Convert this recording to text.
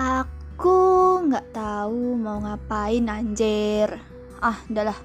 Aku nggak tahu mau ngapain anjir. Ah, udahlah.